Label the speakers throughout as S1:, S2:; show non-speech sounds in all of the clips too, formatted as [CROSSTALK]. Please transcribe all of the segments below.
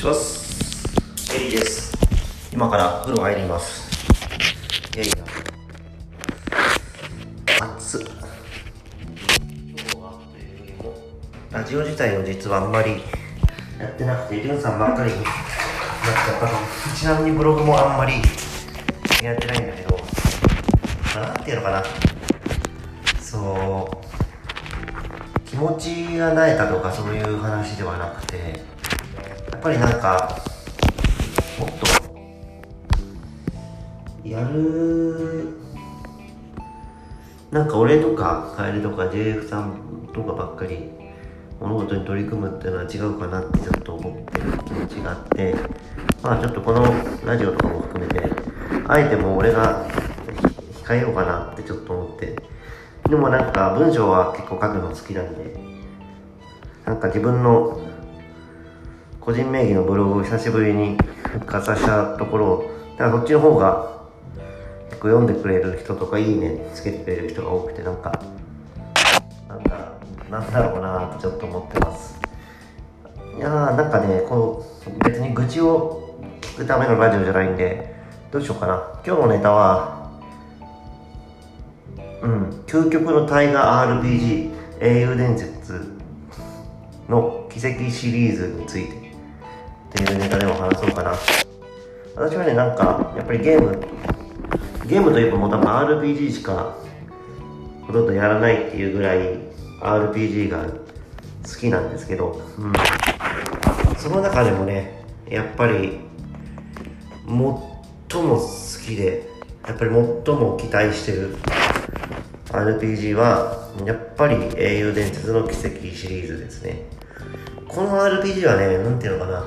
S1: します。エリーです。今から風呂入ります。いやいや暑っ。今日はというよりもラジオ自体を実はあんまりやってなくてりゅんさんばっかりになっちゃったのちなみにブログもあんまりやってないんだけどなんていうのかな。そう。気持ちが慣れたとかそういう話ではなくてっぱりなんかもっとやるなんか俺とか楓とか JF さんとかばっかり物事に取り組むっていうのは違うかなってちょっと思ってる気持ちがあってまあちょっとこのラジオとかも含めてあえてもう俺が控えようかなってちょっと思って。でもなんか文章は結構書くの好きなんでなんか自分の個人名義のブログを久しぶりに復活させたところだからそっちの方が結構読んでくれる人とかいいねつけてくれる人が多くてなんかなんかなんだろうなってちょっと思ってます。いやーなんかねこう別に愚痴を聞くためのラジオじゃないんでどうしようかな。今日のネタはうん究極の大河 RPG 英雄伝説の奇跡シリーズについて。っていうネタでも話そうかな。私はねなんかやっぱりゲームゲームといえばもう多分 RPG しかほとんどやらないっていうぐらい RPG が好きなんですけど、うん、その中でもねやっぱり最も好きでやっぱり最も期待してる RPG はやっぱり英雄伝説の奇跡シリーズですね。この RPG はね何ていうのかな。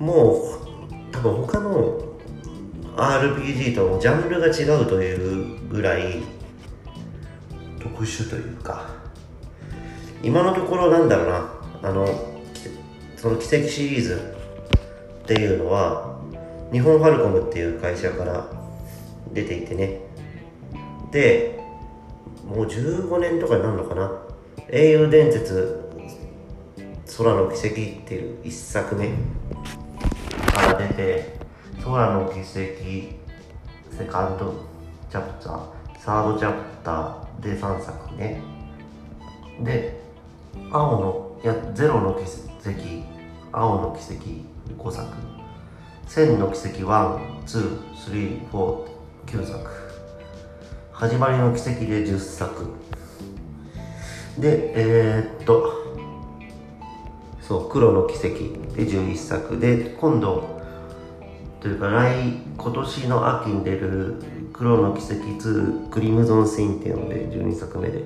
S1: もう多分他の RPG ともジャンルが違うというぐらい特殊というか。今のところなんだろうな。あのその奇跡シリーズっていうのは日本ファルコムっていう会社から出ていてね。でもう15年とかになるのかな。英雄伝説空の奇跡っていう1作目。から出て空の奇跡セカンドチャプターサードチャプターで3作ね。で青のいやゼロの奇跡青の奇跡5作。千の奇跡1,2,3,4,9作。始まりの奇跡で10作。でえー、っとそう黒の奇跡。で11作で今度というか来今年の秋に出る黒の奇跡2クリムゾンシーンっていうので12作目で。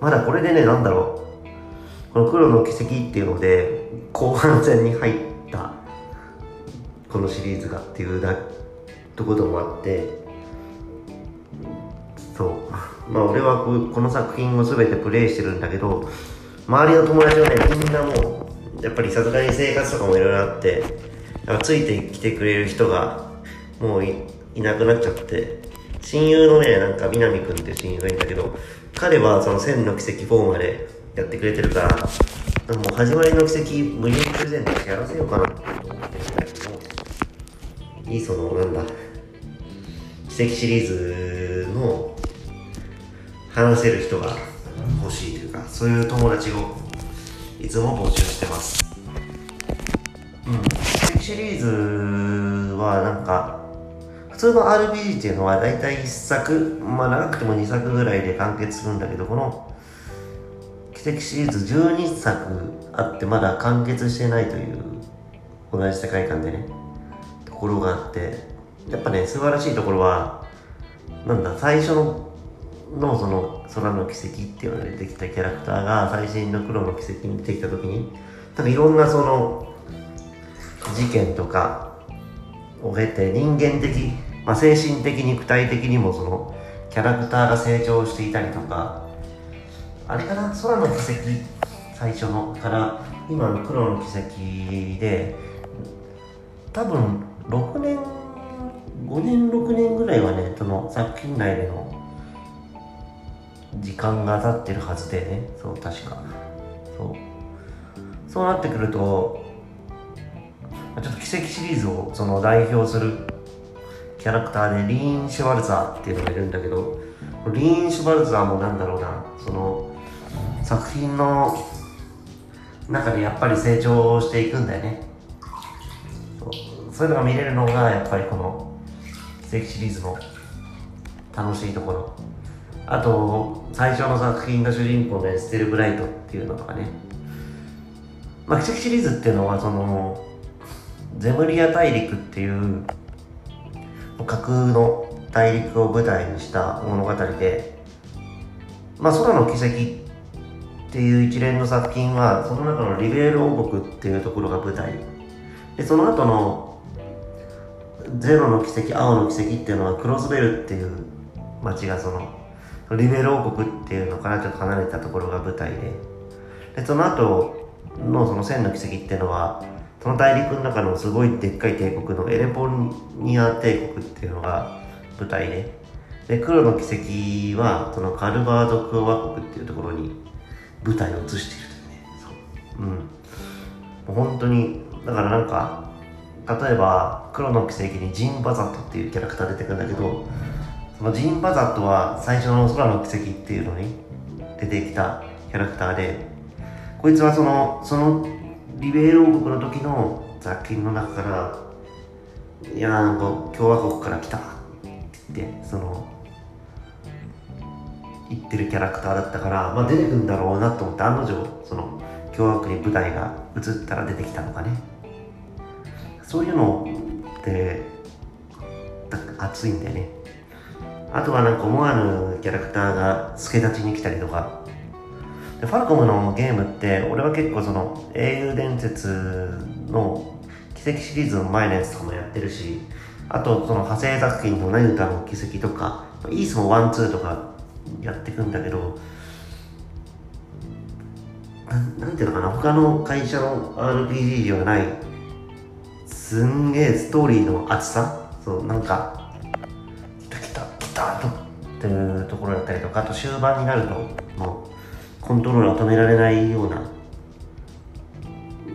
S1: まだこれでねなんだろう。この黒の奇跡っていうので後半戦に入ったこのシリーズがっていうだとこともあってそう。まあ俺はこの作品を全てプレイしてるんだけど周りの友達はねみんなもうやっぱりさすがに生活とかもいろいろあってついてきてくれる人がもういなくなっちゃって。親友のねなんか南くんっていう親友がいるんだけど彼はその千の奇跡4までやってくれてるからもう始まりの奇跡無料プレゼントしてやらせようかなと思ってるんだけどいいそのなんだ奇跡シリーズの話せる人が欲しいというかそういう友達をいつも募集してます。うん。奇跡シリーズはなんか普通の RPG っていうのは大体1作まあ長くても2作ぐらいで完結するんだけどこの奇跡シリーズ12作あってまだ完結してないという同じ世界観でねところがあってやっぱね素晴らしいところはなんだ最初ののその空の奇跡っていうので出てきたキャラクターが最新の黒の奇跡に出てきた時に多分いろんなその事件とかを経て人間的、まあ、精神的肉体的にもそのキャラクターが成長していたりとかあれかな？空の奇跡最初のから今の黒の奇跡で多分6年5年6年ぐらいはねその作品内での時間が経ってるはずでね。そう確か。そう。そうなってくるとちょっと奇跡シリーズをその代表するキャラクターでリーン・シュワルツァーっていうのがいるんだけどリーン・シュワルツァーもなんだろうな。その作品の中でやっぱり成長していくんだよね。そう。そういうのが見れるのがやっぱりこの奇跡シリーズの楽しいところ。あと最初の作品の主人公のエステル・ブライトっていうのとかね。まあ奇跡シリーズっていうのはそのゼムリア大陸っていう架空の大陸を舞台にした物語でまあ空の奇跡っていう一連の作品はその中のリベール王国っていうところが舞台。でその後のゼロの奇跡青の奇跡っていうのはクロスベルっていう街がそのリベール王国っていうのからちょっと離れたところが舞台で。でその後のその千の奇跡っていうのはその大陸の中のすごいでっかい帝国のエレポニア帝国っていうのが舞台で。で黒の奇跡はそのカルバード共和国っていうところに舞台を移しているというね。そう。うん。もう本当にだからなんか例えば黒の奇跡にジン・バザットっていうキャラクター出てくるんだけどそのジン・バザットは最初の空の奇跡っていうのに出てきたキャラクターでこいつはそのそのリベール王国の時の雑菌の中からいやなんか共和国から来たって言ってその言ってるキャラクターだったから、まあ、出てくるんだろうなと思って案の定その共和国に舞台が移ったら出てきたのかね。そういうのって熱いんだよね。あとはなんか思わぬキャラクターが助立ちに来たりとか。でファルコムのゲームって俺は結構その英雄伝説の奇跡シリーズの前のやつとかもやってるしあとその派生作品の何歌の奇跡とかイースもワンツーとかやっていくんだけどなんなんていうのかな他の会社の RPG ではないすんげえストーリーの厚さ？そうなんかた来た来たとっていうところだったりとかあと終盤になるともうコントローラーを止められないような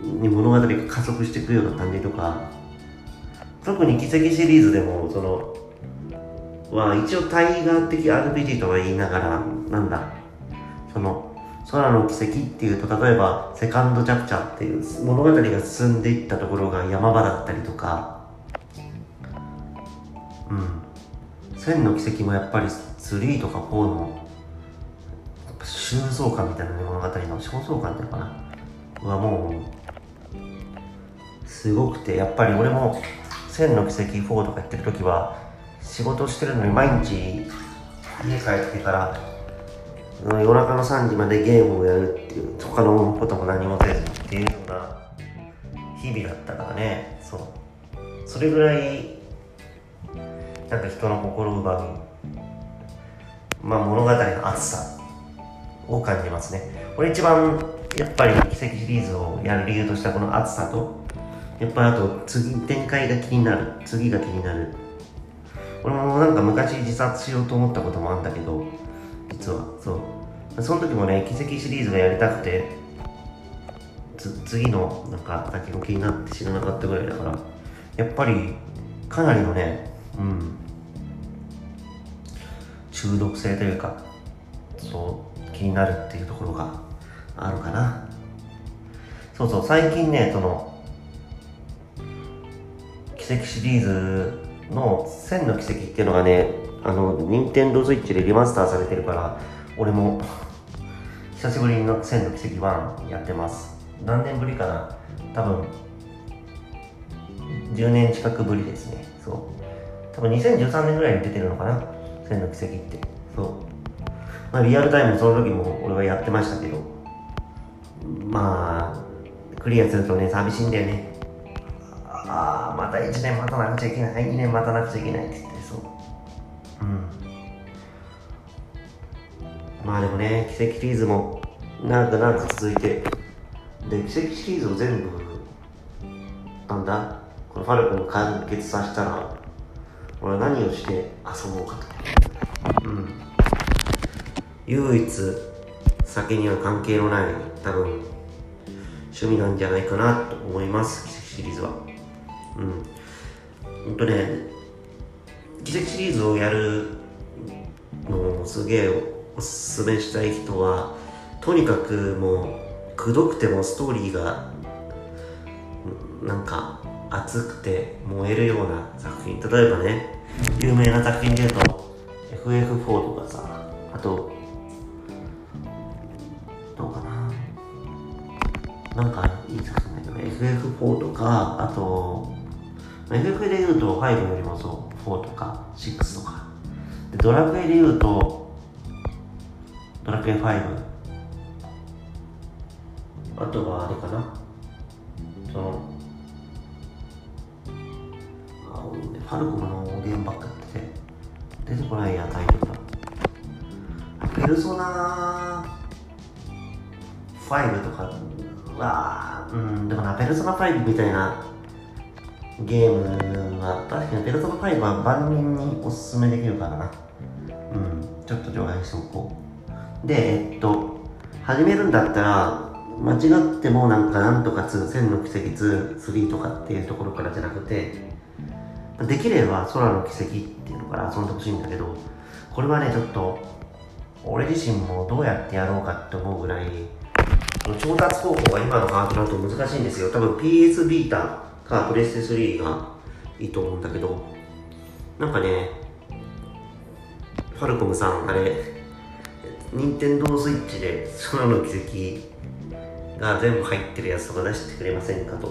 S1: に物語が加速していくような感じとか特に奇跡シリーズでもそのは一応タイガー的 RPG とは言いながらなんだ。その空の奇跡っていうと例えばセカンドチャプチャーっていう物語が進んでいったところが山場だったりとか千の奇跡もやっぱり3とか4の収蔵感みたいな、物語の肖像感っていうのかな？はもうすごくてやっぱり俺も千の奇跡4とかやってる時は仕事してるのに毎日家帰ってから夜中の3時までゲームをやるっていう他のことも何もせずっていうような日々だったからね。そう。それぐらいなんか人の心を奪うまあ物語の熱さを感じますね。俺一番やっぱり奇跡シリーズをやる理由としたこの熱さとやっぱりあと次展開が気になる次が気になる。俺もなんか昔自殺しようと思ったこともあるんだけど実は。そう。その時もね奇跡シリーズがやりたくて次のなんか先も気になって知らなかったぐらいだからやっぱりかなりのねうん。中毒性というかそう気になるっていうところがあるかな。そうそう最近ねその奇跡シリーズの「千の奇跡」っていうのがねあの任天堂スイッチでリマスターされてるから俺も久しぶりの「千の奇跡1」やってます。何年ぶりかな。多分10年近くぶりですね。そう。多分2013年ぐらいに出てるのかな「千の奇跡」って。そう。まあリアルタイムその時も俺はやってましたけど。まあクリアするとね寂しいんだよね。ああまた1年待たなくちゃいけない。2年待たなくちゃいけないって言ってそう。うん。まあでもね奇跡シリーズも長く長く続いて。で奇跡シリーズを全部なんだ？このファルコン完結させたら俺は何をして遊ぼうかと。唯一酒には関係のない多分趣味なんじゃないかなと思います奇跡シリーズは。うん。ほんとね奇跡シリーズをやるのをすげえおすすめしたい人はとにかくもうくどくてもストーリーがなんか熱くて燃えるような作品。例えばね有名な作品で言うと FF4 とかさあとどうかな。なんかいい作品だけどね FF4 とかあと FF で言うと5よりもそう4とか6とか。でドラクエで言うとドラクエ5あとはあれかな。そのファルコムの出てこないやタイトルがペルソナ5とかはうんでもなペルソナ5みたいな。ゲームは確かにペルソナ5は万人におすすめできるからな。うんちょっと除外しておこう。でえっと始めるんだったら間違ってもなんかなんとか2、千の奇跡2、3とかっていうところからじゃなくて、できれば空の奇跡っていうのから遊んでほしいんだけど、これはね、ちょっと、俺自身もどうやってやろうかって思うぐらい、調達方法が今のハードだと難しいんですよ。多分 PS ビータかプレステ3がいいと思うんだけど、なんかね、ファルコムさん、あれ、任天堂スイッチで空の奇跡が全部入ってるやつとか出してくれませんかと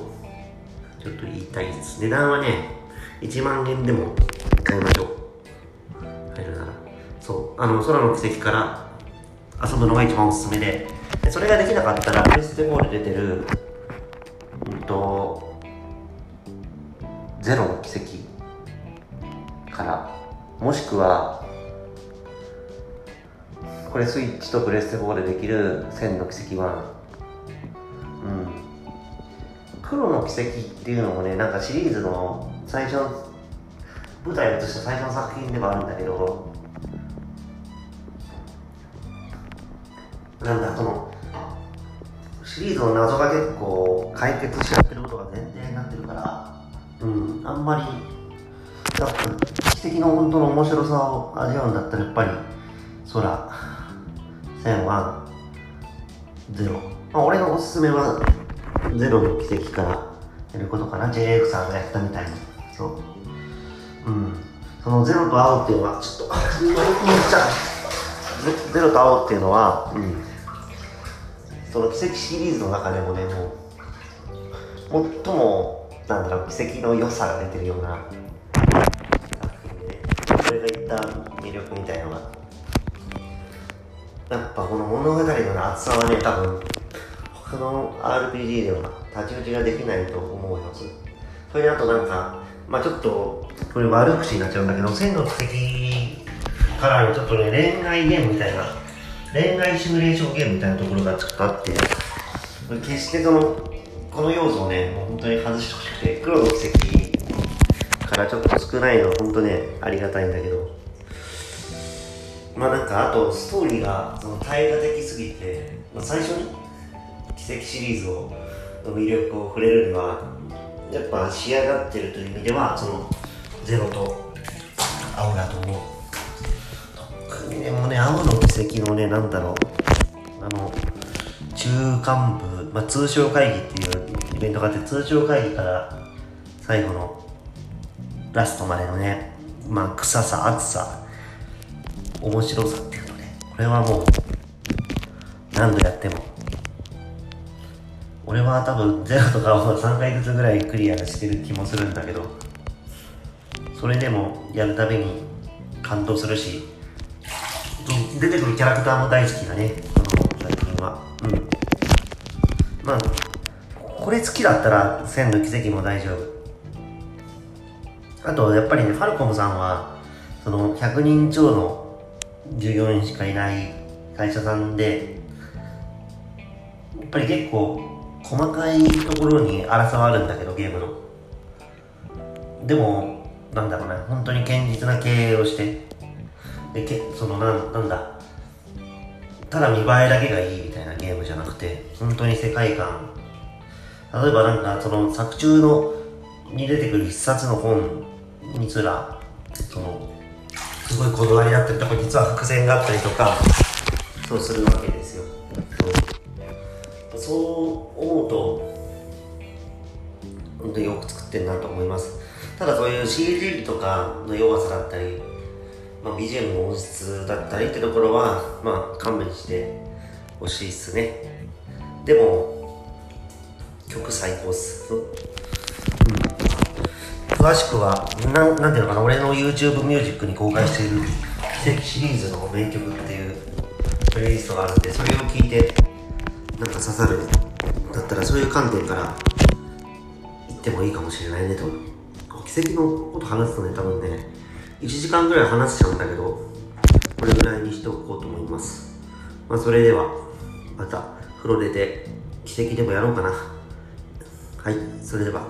S1: ちょっと言いたいです値段はね1万円でも買いましょう。入るなら。そう。あの空の奇跡から遊ぶのが一番おすすめで。でそれができなかったらプレステ4で出てるうんとゼロの奇跡からもしくはこれスイッチとプレステ4でできる千の奇跡1うん。黒の奇跡っていうのもねなんかシリーズの最初の舞台を映した最初の作品ではあるんだけどなんだそのシリーズの謎が結構解決しちゃってることが前提になってるからうん。あんまり奇跡の本当の面白さを味わうんだったらやっぱり空千はゼロ。まあ、俺のおすすめはゼロの奇跡からやることかな。JF さんがやったみたいにそう。うん。そのゼロと青っていうのはちょっと [LAUGHS] ゼロと青っていうのは、うん、その奇跡シリーズの中でもねもう最もなんだろう奇跡の良さが出てるような作品で、ね、それが言った魅力みたいなのがやっぱこの物語の厚さはね多分その RPG では太刀打ちができないと思います。それであとなんか、まあちょっと、これ悪口になっちゃうんだけど、千の奇跡からのちょっとね、恋愛ゲームみたいな、恋愛シミュレーションゲームみたいなところがちょっとあって、決してその、この要素をね、もう本当に外してほしくて、黒の奇跡からちょっと少ないのは本当ね、ありがたいんだけど、まあなんか、あとストーリーがその耐えが的すぎて、まあ、最初に奇跡シリーズをの魅力を触れるにはやっぱ仕上がってるという意味ではそのゼロと青だと思う。特にねもね青の奇跡のねなんだろう。あの中間部、まあ、通商会議っていうイベントがあって通商会議から最後のラストまでのねまあ臭さ熱さ面白さっていうのね。これはもう何度やっても俺は多分ゼロとかを3回ずつぐらいクリアしてる気もするんだけどそれでもやるたびに感動するし出てくるキャラクターも大好きだね。この作品は。うん。まあこれ好きだったら千の奇跡も大丈夫。あとやっぱりねファルコムさんはその100人超の従業員しかいない会社さんでやっぱり結構細かいところに争わるんだけどゲームの。でもなんだろうね本当に堅実な経営をして。でけそのなんなんだ。ただ見栄えだけがいいみたいなゲームじゃなくて本当に世界観。例えばなんかその作中のに出てくる一冊の本にすらそのすごいこだわりだったりとか実は伏線があったりとかそうするわけ。そう思うと本当によく作ってるなと思います。ただそういう CG とかの弱さだったり、まあ、BGM の音質だったりってところはまあ勘弁してほしいっすね。でも曲最高っす、詳しくはなんなんていうのかな俺の YouTube ミュージックに公開している奇跡シリーズの名曲っていうプレイリストがあるんでそれを聞いてなんか刺さる。だったらそういう観点から言ってもいいかもしれないねと。奇跡のこと話すとね多分ね1時間ぐらい話しちゃうんだけどこれぐらいにしておこうと思います。まあそれではまた風呂出て奇跡でもやろうかな。はいそれでは。